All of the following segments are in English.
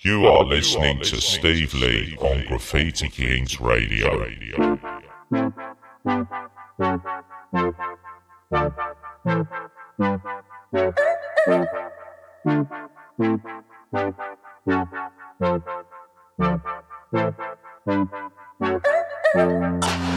You are listening to Steve Lee on Graffiti Kings Radio.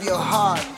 grab your heart.